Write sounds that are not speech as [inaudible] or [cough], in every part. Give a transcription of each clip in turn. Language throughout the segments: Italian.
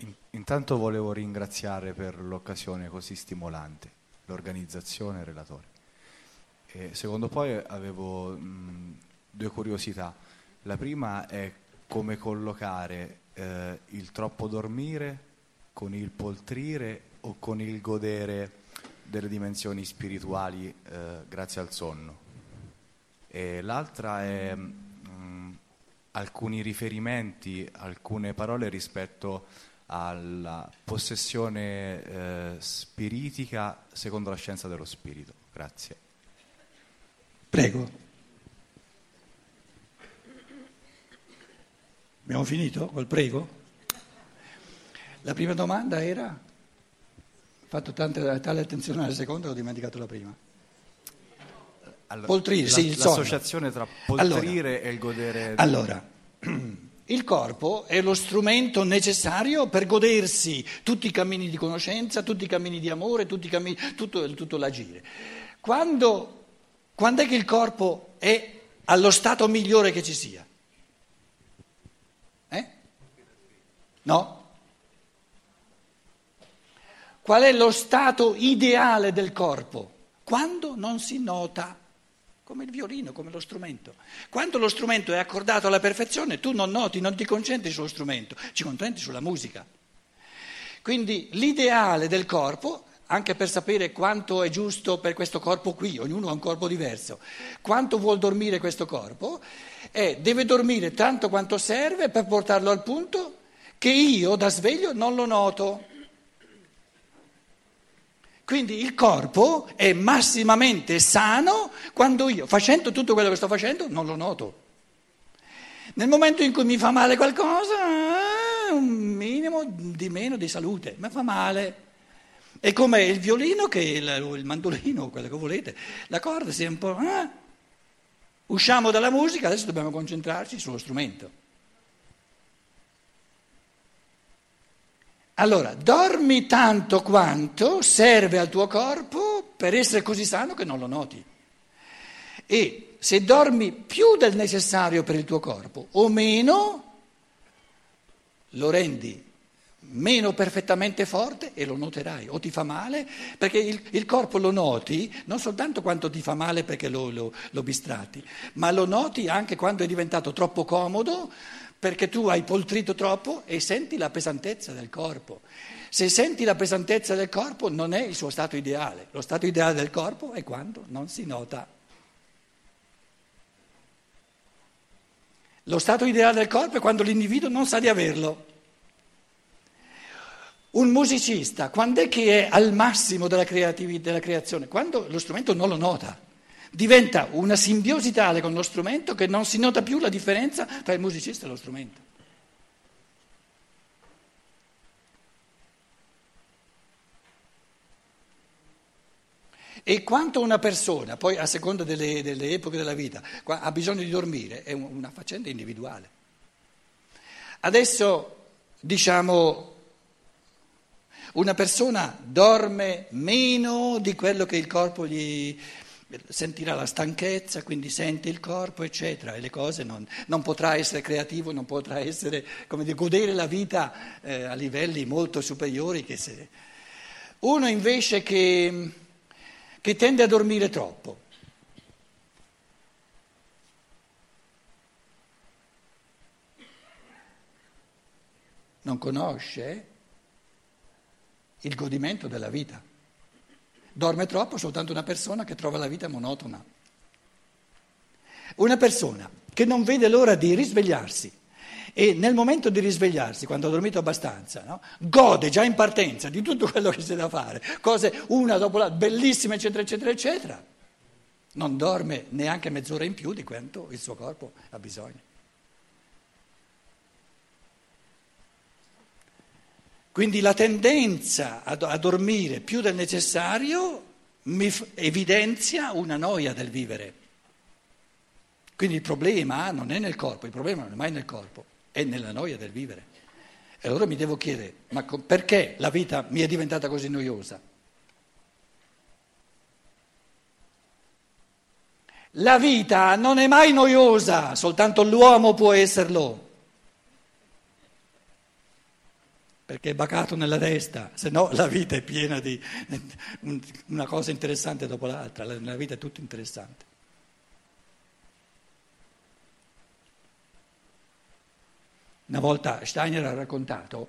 In- intanto volevo ringraziare per l'occasione così stimolante, l'organizzazione e il relatore. E secondo poi avevo mh, due curiosità. La prima è come collocare eh, il troppo dormire con il poltrire o con il godere delle dimensioni spirituali eh, grazie al sonno. E l'altra è mh, alcuni riferimenti, alcune parole rispetto alla possessione eh, spiritica secondo la scienza dello spirito. Grazie. Prego. Abbiamo finito col prego? La prima domanda era? Ho fatto tante, tale attenzione alla seconda, ho dimenticato la prima. Allora, Poltrire, la- sì, sonno. l'associazione tra poltrire e il godere [clears throat] Allora, [clears throat] il corpo è lo strumento necessario per godersi tutti i cammini di conoscenza, tutti i cammini di amore, cammini, tutto, tutto l'agire. Quando, quando è che il corpo è allo stato migliore che ci sia? Eh? No? Qual è lo stato ideale del corpo? Quando non si nota, come il violino, come lo strumento. Quando lo strumento è accordato alla perfezione, tu non noti, non ti concentri sullo strumento, ci concentri sulla musica. Quindi l'ideale del corpo, anche per sapere quanto è giusto per questo corpo qui, ognuno ha un corpo diverso, quanto vuol dormire questo corpo, è deve dormire tanto quanto serve per portarlo al punto che io da sveglio non lo noto. Quindi il corpo è massimamente sano quando io, facendo tutto quello che sto facendo, non lo noto. Nel momento in cui mi fa male qualcosa, eh, un minimo di meno di salute, ma fa male. È come il violino che il, il mandolino, quello che volete, la corda si è un po'... eh. Usciamo dalla musica, adesso dobbiamo concentrarci sullo strumento. Allora, dormi tanto quanto serve al tuo corpo per essere così sano che non lo noti. E se dormi più del necessario per il tuo corpo o meno, lo rendi meno perfettamente forte e lo noterai. O ti fa male, perché il, il corpo lo noti non soltanto quando ti fa male perché lo, lo, lo bistratti, ma lo noti anche quando è diventato troppo comodo perché tu hai poltrito troppo e senti la pesantezza del corpo. Se senti la pesantezza del corpo non è il suo stato ideale, lo stato ideale del corpo è quando non si nota. Lo stato ideale del corpo è quando l'individuo non sa di averlo. Un musicista, quando è che è al massimo della, creazione? Quando lo strumento non lo nota. Diventa una simbiosi tale con lo strumento che non si nota più la differenza tra il musicista e lo strumento. E quanto una persona, poi a seconda delle, delle epoche della vita, ha bisogno di dormire, è un- una faccenda individuale. Adesso diciamo una persona dorme meno di quello che il corpo gli sentirà la stanchezza, quindi sente il corpo, eccetera, e le cose non, non potrà essere creativo, non potrà essere, come dire, godere la vita eh, a livelli molto superiori. Se... Uno invece che, che tende a dormire troppo. Non conosce il godimento della vita. Dorme troppo soltanto una persona che trova la vita monotona. Una persona che non vede l'ora di risvegliarsi e nel momento di risvegliarsi, quando ha dormito abbastanza, no, gode già in partenza di tutto quello che c'è da fare, cose una dopo l'altra, bellissime, eccetera, eccetera, eccetera. Non dorme neanche mezz'ora in più di quanto il suo corpo ha bisogno. Quindi la tendenza a, dormire più del necessario mi evidenzia una noia del vivere. Quindi il problema non è nel corpo, il problema non è mai nel corpo, è nella noia del vivere. E allora mi devo chiedere, ma perché la vita mi è diventata così noiosa? La vita non è mai noiosa, soltanto l'uomo può esserlo. Perché è bacato nella testa, se no la vita è piena di una cosa interessante dopo l'altra, la vita è tutto interessante. Una volta Steiner ha raccontato,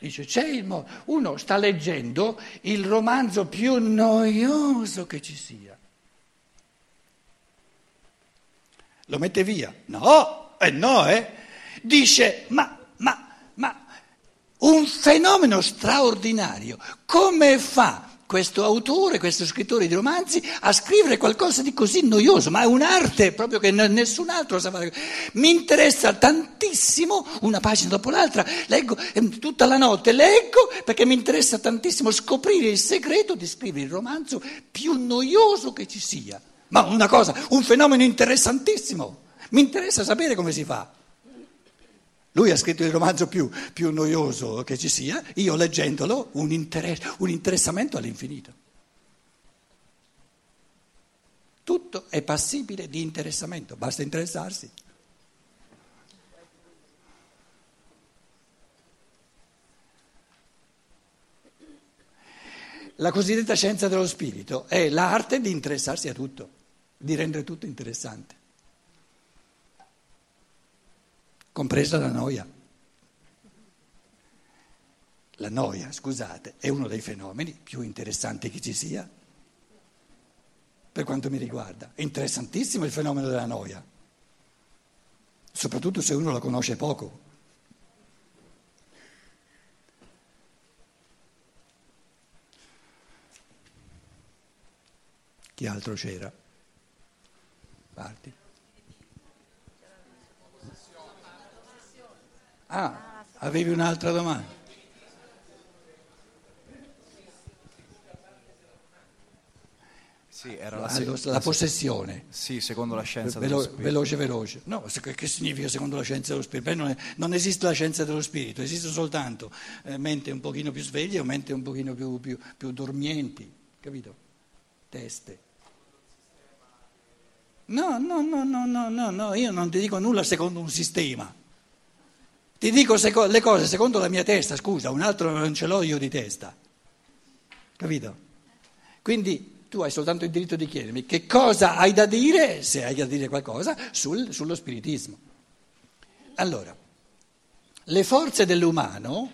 dice, c'è il mo- uno sta leggendo il romanzo più noioso che ci sia. Lo mette via? No, eh no, eh. Dice, ma, ma, un fenomeno straordinario, come fa questo autore, questo scrittore di romanzi a scrivere qualcosa di così noioso, ma è un'arte proprio che nessun altro sa fare. Mi interessa tantissimo, una pagina dopo l'altra, leggo ehm, tutta la notte, leggo perché mi interessa tantissimo scoprire il segreto di scrivere il romanzo più noioso che ci sia. Ma una cosa, un fenomeno interessantissimo, mi interessa sapere come si fa. Lui ha scritto il romanzo più, più noioso che ci sia, io leggendolo un, interess- un interessamento all'infinito. Tutto è passibile di interessamento, basta interessarsi. La cosiddetta scienza dello spirito è l'arte di interessarsi a tutto, di rendere tutto interessante compresa la noia. La noia, scusate, è uno dei fenomeni più interessanti che ci sia, per quanto mi riguarda. È interessantissimo il fenomeno della noia, soprattutto se uno la conosce poco. Chi altro c'era? Parti. Ah, avevi un'altra domanda? Sì, era la, se- la, possessione. Sì, secondo la scienza Velo- dello spirito. Veloce, veloce. No, che significa secondo la scienza dello spirito? Non, è, non, esiste la scienza dello spirito, esiste soltanto eh, mente un pochino più sveglie o mente un pochino più, più, più dormienti, capito? Teste. No, no, no, no, no, no, no, io non ti dico nulla secondo un sistema. Ti dico le cose secondo la mia testa, scusa, un altro non ce l'ho io di testa. Capito? Quindi tu hai soltanto il diritto di chiedermi che cosa hai da dire, se hai da dire qualcosa, sul, sullo spiritismo. Allora, le forze dell'umano,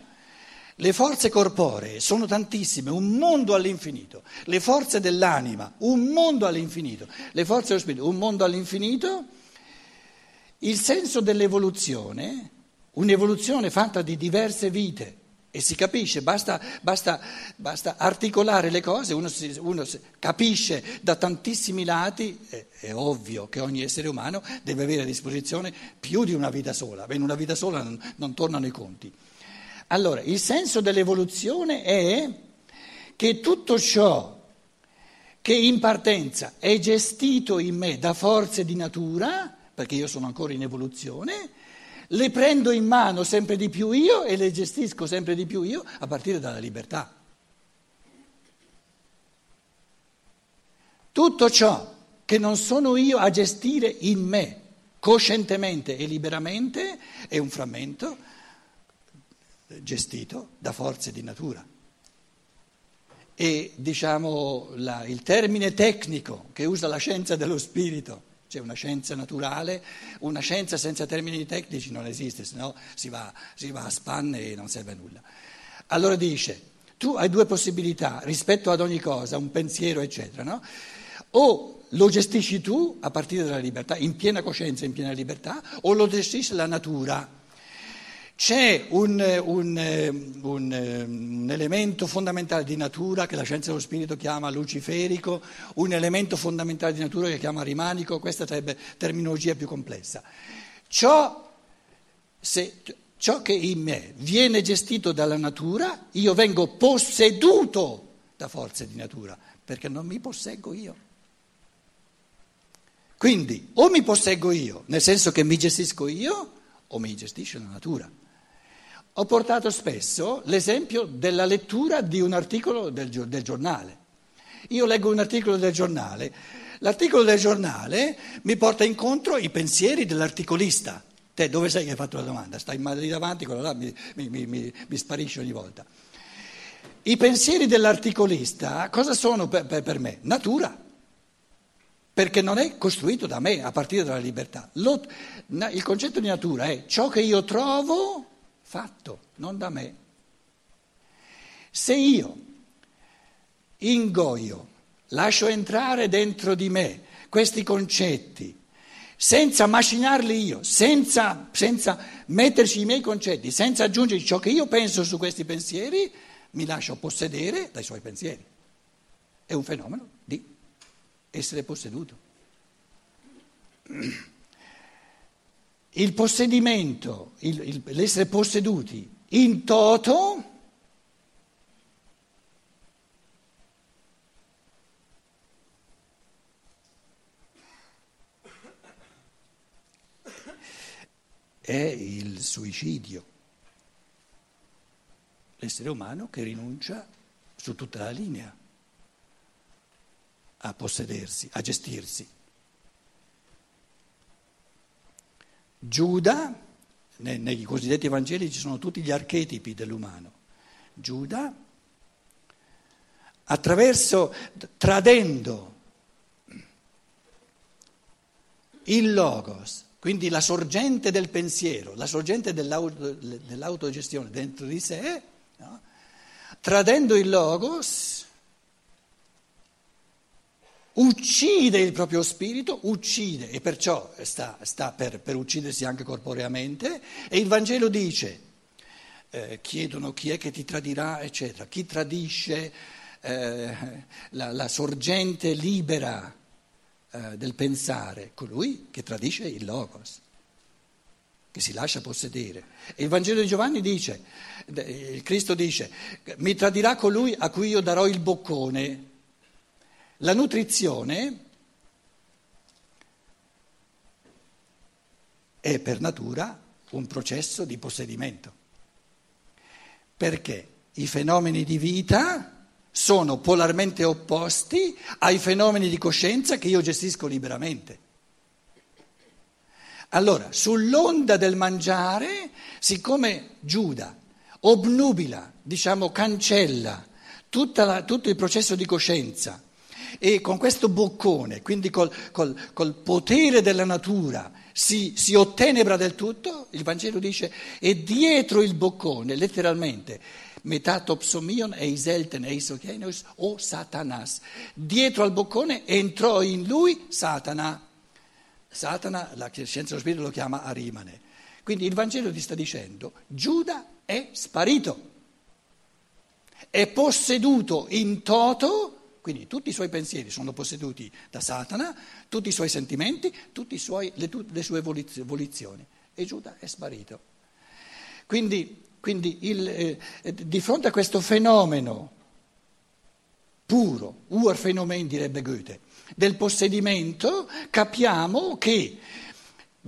le forze corporee sono tantissime, un mondo all'infinito. Le forze dell'anima, un mondo all'infinito. Le forze dello spirito, un mondo all'infinito. Il senso dell'evoluzione un'evoluzione fatta di diverse vite. E si capisce, basta, basta, basta articolare le cose, uno, si, uno si, capisce da tantissimi lati, è, è, ovvio che ogni essere umano deve avere a disposizione più di una vita sola, in una vita sola non, non tornano i conti. Allora, il senso dell'evoluzione è che tutto ciò che in partenza è gestito in me da forze di natura, perché io sono ancora in evoluzione, le prendo in mano sempre di più io e le gestisco sempre di più io a partire dalla libertà. Tutto ciò che non sono io a gestire in me, coscientemente e liberamente, è un frammento gestito da forze di natura. E diciamo la, il termine tecnico che usa la scienza dello spirito c'è una scienza naturale, una scienza senza termini tecnici non esiste, se no si va, si va a spanne e non serve a nulla. Allora dice, tu hai due possibilità rispetto ad ogni cosa, un pensiero, eccetera, no? O lo gestisci tu a partire dalla libertà, in piena coscienza, in piena libertà, o lo gestisce la natura. C'è un, un, un, un, elemento fondamentale di natura che la scienza dello spirito chiama luciferico, un elemento fondamentale di natura che chiama rimanico, questa sarebbe terminologia più complessa. Ciò, se, ciò che in me viene gestito dalla natura, io vengo posseduto da forze di natura, perché non mi posseggo io. Quindi o mi posseggo io, nel senso che mi gestisco io, o mi gestisce la natura. Ho portato spesso l'esempio della lettura di un articolo del, del, giornale. Io leggo un articolo del giornale, l'articolo del giornale mi porta incontro i pensieri dell'articolista, Te dove sei che hai fatto la domanda? Stai lì davanti, quello là mi, mi, mi, mi, sparisce ogni volta. I pensieri dell'articolista cosa sono per, per, per me? Natura perché non è costruito da me a partire dalla libertà. Lo, il concetto di natura è ciò che io trovo fatto, non da me. Se io ingoio, lascio entrare dentro di me questi concetti, senza macinarli io, senza, senza metterci i miei concetti, senza aggiungere ciò che io penso su questi pensieri, mi lascio possedere dai suoi pensieri. È un fenomeno di essere posseduto. [clears throat] Il possedimento, il, il, l'essere posseduti in toto è il suicidio. L'essere umano che rinuncia su tutta la linea a possedersi, a gestirsi. Giuda, nei, nei cosiddetti Vangeli ci sono tutti gli archetipi dell'umano. Giuda, attraverso, tradendo il logos, quindi la sorgente del pensiero, la sorgente dell'auto, dell'autogestione dentro di sé, no? tradendo il logos, uccide il proprio spirito, uccide e perciò sta, sta per, per, uccidersi anche corporeamente e il Vangelo dice, eh, chiedono chi è che ti tradirà, eccetera, chi tradisce eh, la, la, sorgente libera eh, del pensare, colui che tradisce il Logos che si lascia possedere. E il Vangelo di Giovanni dice, il Cristo dice, mi tradirà colui a cui io darò il boccone. La nutrizione è per natura un processo di possedimento, perché i fenomeni di vita sono polarmente opposti ai fenomeni di coscienza che io gestisco liberamente. Allora, sull'onda del mangiare, siccome Giuda obnubila, diciamo cancella la, tutto il processo di coscienza, e con questo boccone, quindi col, col, col potere della natura, si, si, ottenebra del tutto, il Vangelo dice, e dietro il boccone, letteralmente, metatopsomion eiselten eisochenos o satanas, dietro al boccone entrò in lui Satana. Satana, la scienza dello spirito lo chiama Arimane. Quindi il Vangelo ti sta dicendo, Giuda è sparito, è posseduto in toto quindi tutti i suoi pensieri sono posseduti da Satana, tutti i suoi sentimenti, tutte le, le, sue volizioni. E Giuda è sparito. Quindi, quindi il, eh, di fronte a questo fenomeno puro, Urphänomen direbbe Goethe, del possedimento, capiamo che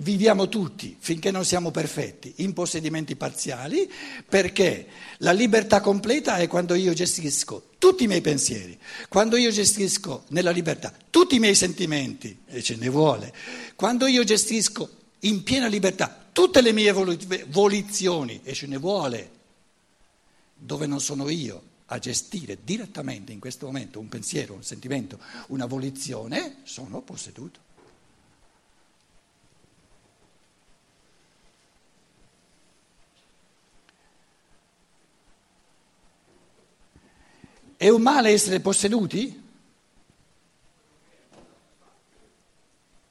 Viviamo tutti, finché non siamo perfetti, in possedimenti parziali, perché la libertà completa è quando io gestisco tutti i miei pensieri, quando io gestisco nella libertà tutti i miei sentimenti, e ce ne vuole, quando io gestisco in piena libertà tutte le mie volizioni, e ce ne vuole, dove non sono io a gestire direttamente in questo momento un pensiero, un sentimento, una volizione, sono posseduto. È un male essere posseduti?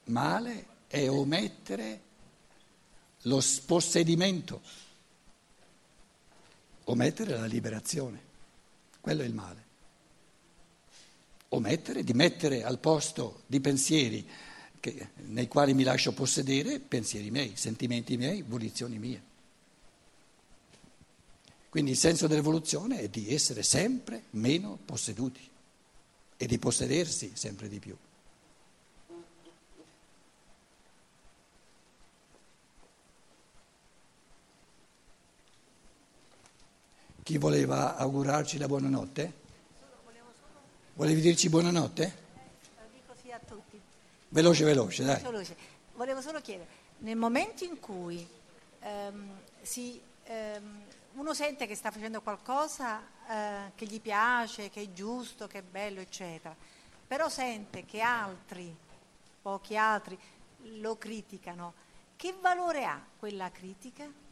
Male è omettere lo spossedimento, omettere la liberazione. Quello è il male. Omettere di mettere al posto di pensieri che, nei quali mi lascio possedere pensieri miei, sentimenti miei, volizioni mie. Quindi il senso dell'evoluzione è di essere sempre meno posseduti e di possedersi sempre di più. Chi voleva augurarci la buonanotte? Volevi dirci buonanotte? Dico sì a tutti. Veloce, veloce, dai. Veloce. Volevo solo chiedere, nel momento in cui ehm, si, ehm, uno sente che sta facendo qualcosa eh, che gli piace, che è giusto, che è bello, eccetera, però sente che altri, pochi altri, lo criticano, che valore ha quella critica?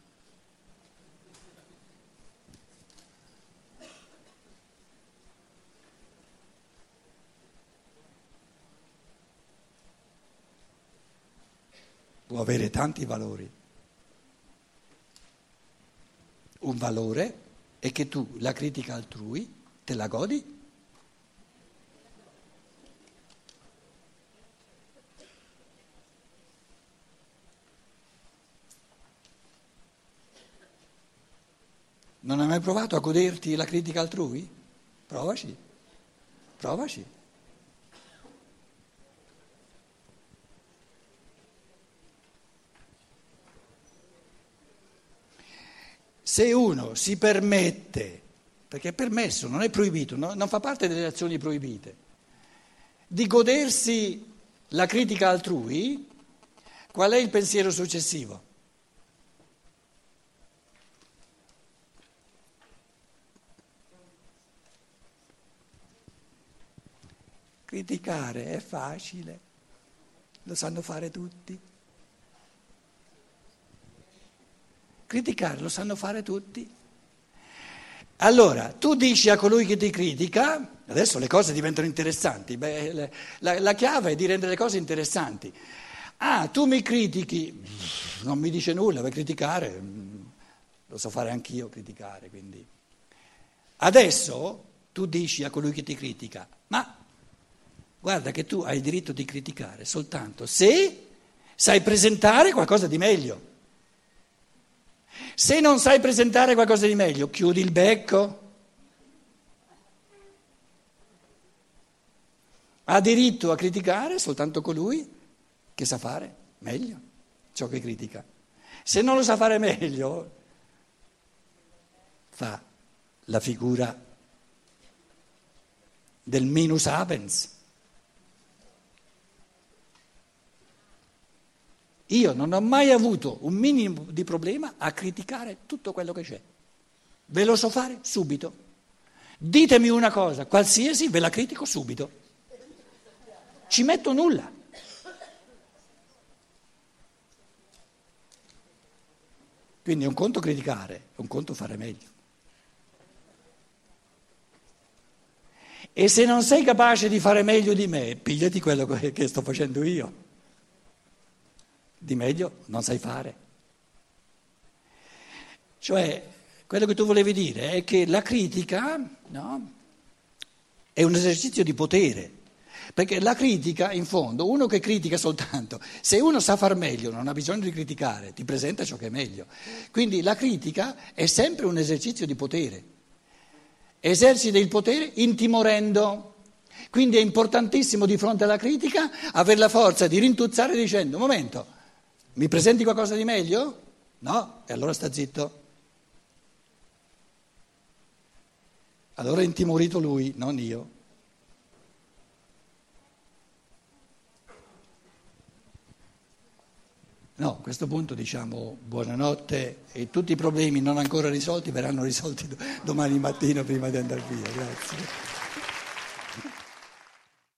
Può avere tanti valori. Un valore è che tu la critica altrui te la godi Non hai mai provato a goderti la critica altrui? Provaci, provaci. Se uno si permette, perché è permesso, non è proibito, no? non fa parte delle azioni proibite, di godersi la critica altrui, qual è il pensiero successivo? Criticare è facile, lo sanno fare tutti. Criticare lo sanno fare tutti. Allora, tu dici a colui che ti critica, adesso le cose diventano interessanti, beh, la, la, chiave è di rendere le cose interessanti. Ah, tu mi critichi, non mi dice nulla, vuoi criticare? Lo so fare anch'io, criticare, quindi. Adesso tu dici a colui che ti critica, ma guarda che tu hai il diritto di criticare soltanto se sai presentare qualcosa di meglio. Se non sai presentare qualcosa di meglio, chiudi il becco. Ha diritto a criticare soltanto colui che sa fare meglio ciò che critica. Se non lo sa fare meglio, fa la figura del minus abens. Io non ho mai avuto un minimo di problema a criticare tutto quello che c'è. Ve lo so fare subito. Ditemi una cosa, qualsiasi, ve la critico subito. Ci metto nulla. Quindi è un conto criticare, è un conto fare meglio. E se non sei capace di fare meglio di me, pigliati quello che sto facendo io di meglio non sai fare. Cioè, quello che tu volevi dire è che la critica no, è un esercizio di potere, perché la critica, in fondo, uno che critica soltanto, se uno sa far meglio, non ha bisogno di criticare, ti presenta ciò che è meglio. Quindi la critica è sempre un esercizio di potere. Esercita il potere intimorendo. Quindi è importantissimo di fronte alla critica avere la forza di rintuzzare dicendo, momento, mi presenti qualcosa di meglio? No? E allora sta zitto. Allora è intimorito lui, non io. No, a questo punto diciamo buonanotte e tutti i problemi non ancora risolti verranno risolti domani mattina prima di andare via. Grazie.